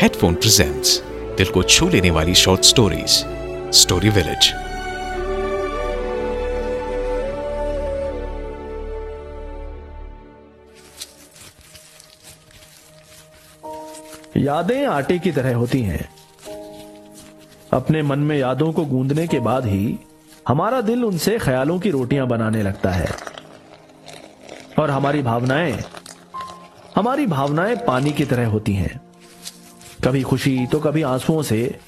Headphone presents दिल को छू लेने वाली शॉर्ट स्टोरीज स्टोरी विलेज यादें आटे की तरह होती हैं। अपने मन में यादों को गूंदने के बाद ही हमारा दिल उनसे ख्यालों की रोटियाँ बनाने लगता है। और हमारी भावनाएँ हमारी भावनाएँ पानी की तरह होती हैं। कभी खुशी तो कभी आंसुओं से,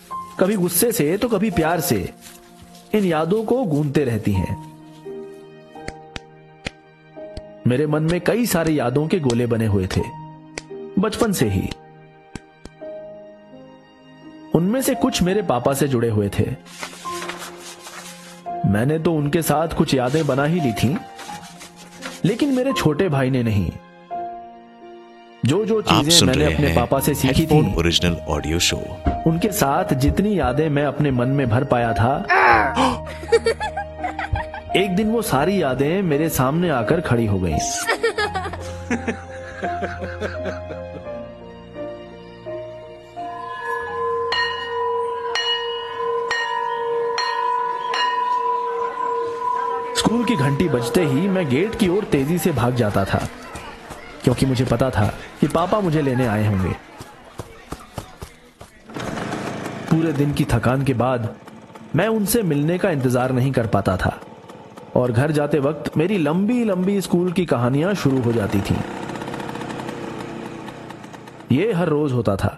कभी गुस्से से तो कभी प्यार से। इन यादों को गूंजते रहती हैं। मेरे मन में कई सारे यादों के गोले बने हुए थे, बचपन से ही। उनमें से कुछ मेरे पापा से जुड़े हुए थे। मैंने तो उनके साथ कुछ यादें बना ही ली थी, लेकिन मेरे छोटे भाई ने नहीं। जो जो चीज़ें मैंने रहे अपने पापा से सीखी थी। ओरिजिनल ऑडियो शो उनके साथ जितनी यादें मैं अपने मन में भर पाया था एक दिन वो सारी यादें मेरे सामने आकर खड़ी हो गईं। स्कूल की घंटी बजते ही मैं गेट की ओर तेज़ी से भाग जाता था। क्योंकि मुझे पता था कि पापा मुझे लेने आए होंगे पूरे दिन की थकान के बाद मैं उनसे मिलने का इंतज़ार नहीं कर पाता था और घर जाते वक्त मेरी लंबी लंबी स्कूल की कहानियाँ शुरू हो जाती थीं। ये हर रोज होता था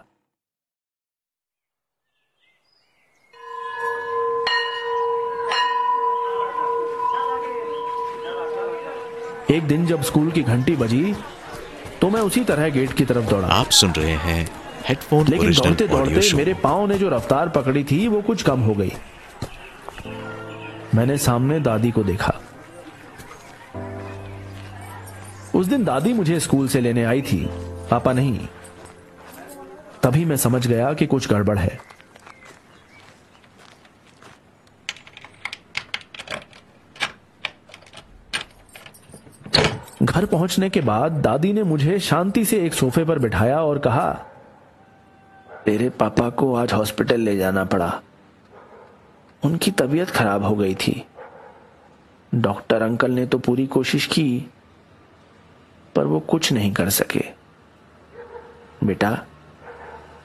एक दिन जब स्कूल की घंटी बजी तो मैं उसी तरह गेट की तरफ़ दौड़ा। आप सुन रहे हैं हेडफोन लेकिन दौड़ते दौड़ते मेरे पाओ ने जो रफ्तार पकड़ी थी वो कुछ कम हो गई। मैंने सामने दादी को देखा। उस दिन दादी मुझे स्कूल से लेने आई थी। पापा नहीं। तभी मैं समझ गया कि कुछ गड़बड़ है। घर पहुँचने के बाद दादी ने मुझे शांति से एक सोफे पर बिठाया और कहा, तेरे पापा को आज हॉस्पिटल ले जाना पड़ा। उनकी तबीयत खराब हो गई थी। डॉक्टर अंकल ने तो पूरी कोशिश की, पर वो कुछ नहीं कर सके। बेटा,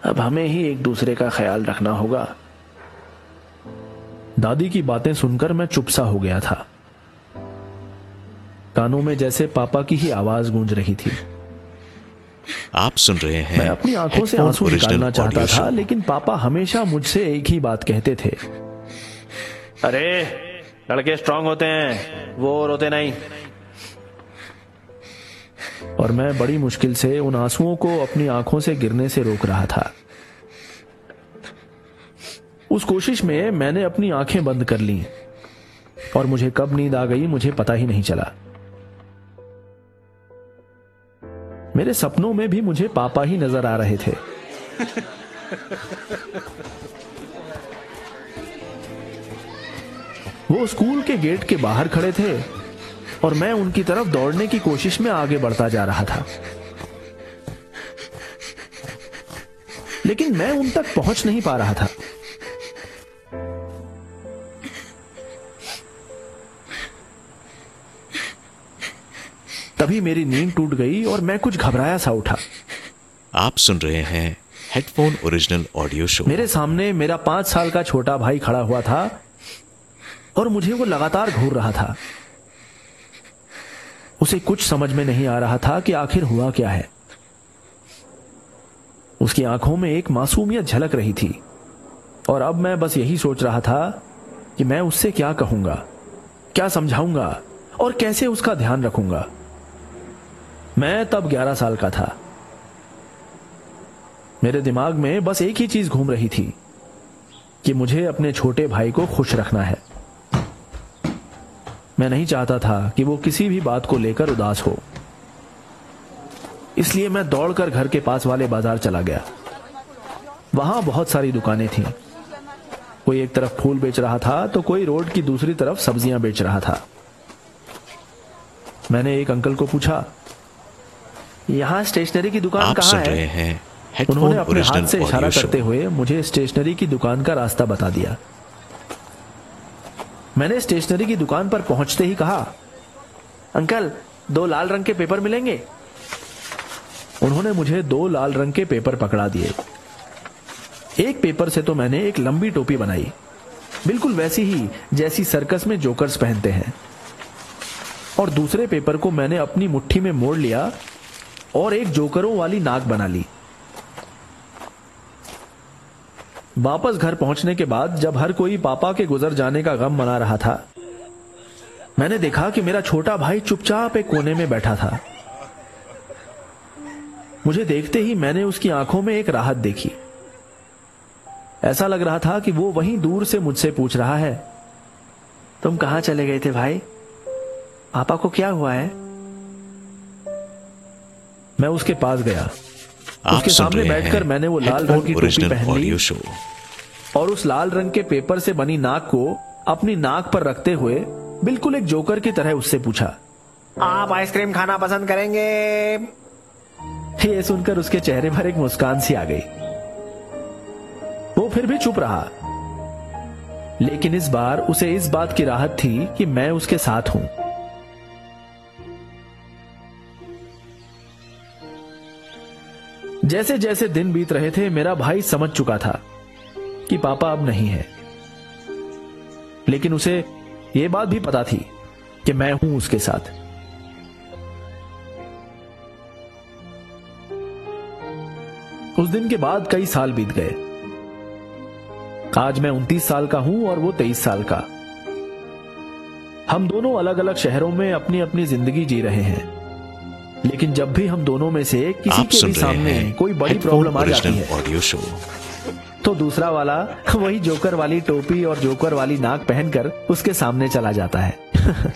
अब हमें ही एक दूसरे का ख्याल रखना होगा। दादी की बातें सुनकर मैं चुपसा हो गया था। कानों में जैसे पापा की ही आवाज़ गूंज रही थी। आप सुन रहे हैं मैं अपनी आँखों से आँसू निकालना चाहता था लेकिन पापा हमेशा मुझसे एक ही बात कहते थे। अरे लड़के स्ट्रांग होते हैं वो रोते नहीं। और मैं बड़ी मुश्किल से उन आंसुओं को अपनी आँखों से गिरने से रोक रहा था। उस कोशिश में मैंने अपनी आँखें बंद कर ली और मुझे कब नींद आ गई मुझे पता ही नहीं चला। मेरे सपनों में भी मुझे पापा ही नज़र आ रहे थे। वो स्कूल के गेट के बाहर खड़े थे और मैं उनकी तरफ़ दौड़ने की कोशिश में आगे बढ़ता जा रहा था। लेकिन मैं उन तक पहुँच नहीं पा रहा था। तभी मेरी नींद टूट गई और मैं कुछ घबराया सा उठा। आप सुन रहे हैं हेडफोन ओरिजिनल ऑडियो शो मेरे सामने मेरा पाँच साल का छोटा भाई खड़ा हुआ था और मुझे वो लगातार घूर रहा था। उसे कुछ समझ में नहीं आ रहा था कि आखिर हुआ क्या है। उसकी आँखों में एक मासूमियत झलक रही थी और अब मैं बस यही सोच रहा था कि मैं उससे क्या कहूँगा क्या समझाऊँगा और कैसे उसका ध्यान रखूँगा। मैं तब 11 साल का था। मेरे दिमाग में बस एक ही चीज़ घूम रही थी कि मुझे अपने छोटे भाई को खुश रखना है। मैं नहीं चाहता था कि वो किसी भी बात को लेकर उदास हो। इसलिए मैं दौड़कर घर के पास वाले बाज़ार चला गया। वहाँ बहुत सारी दुकानें थीं। कोई एक तरफ़ फूल बेच रहा था तो कोई रोड की दूसरी तरफ़ सब्ज़ियाँ बेच रहा था। मैंने एक अंकल को पूछा यहाँ स्टेशनरी की दुकान कहाँ है? हैं उन्होंने अपने हाथ से इशारा करते हुए मुझे स्टेशनरी की दुकान का रास्ता बता दिया। मैंने स्टेशनरी की दुकान पर पहुँचते ही कहा अंकल दो लाल रंग के पेपर मिलेंगे? उन्होंने मुझे दो लाल रंग के पेपर पकड़ा दिए। एक पेपर से तो मैंने एक लंबी टोपी बनाई। बिल्कुल वैसी ही जैसी सर्कस में जोकर्स पहनते हैं। और दूसरे पेपर को मैंने अपनी मुट्ठी में मोड़ लिया और एक जोकरों वाली नाक बना ली। वापस घर पहुँचने के बाद जब हर कोई पापा के गुजर जाने का गम मना रहा था, मैंने देखा कि मेरा छोटा भाई चुपचाप एक कोने में बैठा था। मुझे देखते ही मैंने उसकी आँखों में एक राहत देखी। ऐसा लग रहा था कि वो वहीं दूर से मुझसे पूछ रहा है, तुम कहाँ चले गए थे भाई? पापा को क्या हुआ है? मैं उसके पास गया। उसके सामने बैठकर मैंने वो लाल रंग की टोपी पहन ली और उस लाल रंग के पेपर से बनी नाक को अपनी नाक पर रखते हुए बिल्कुल एक जोकर की तरह उससे पूछा आप आइसक्रीम खाना पसंद करेंगे? ये सुनकर उसके चेहरे पर एक मुस्कान सी आ गई। वो फिर भी चुप रहा। लेकिन इस बार उसे इस बात की राहत थी कि मैं उसके साथ हूँ। जैसे जैसे दिन बीत रहे थे, मेरा भाई समझ चुका था कि पापा अब नहीं है। लेकिन उसे यह बात भी पता थी कि मैं हूँ उसके साथ। उस दिन के बाद कई साल बीत गए। आज मैं उनतीस साल का हूँ और वो तेईस साल का। हम दोनों अलग अलग शहरों में अपनी अपनी ज़िंदगी जी रहे हैं। लेकिन जब भी हम दोनों में से किसी के भी सामने कोई बड़ी प्रॉब्लम आ जाती है ऑडियो शो तो दूसरा वाला वही जोकर वाली टोपी और जोकर वाली नाक पहनकर उसके सामने चला जाता है।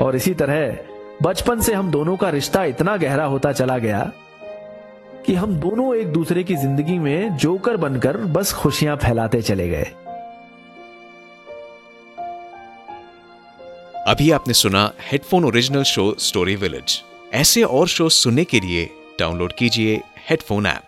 और इसी तरह बचपन से हम दोनों का रिश्ता इतना गहरा होता चला गया कि हम दोनों एक दूसरे की ज़िंदगी में जोकर बनकर बस खुशियाँ फैलाते चले गए। अभी आपने सुना headphone original show story village ऐसे और शो सुनने के लिए डाउनलोड कीजिए हेडफोन ऐप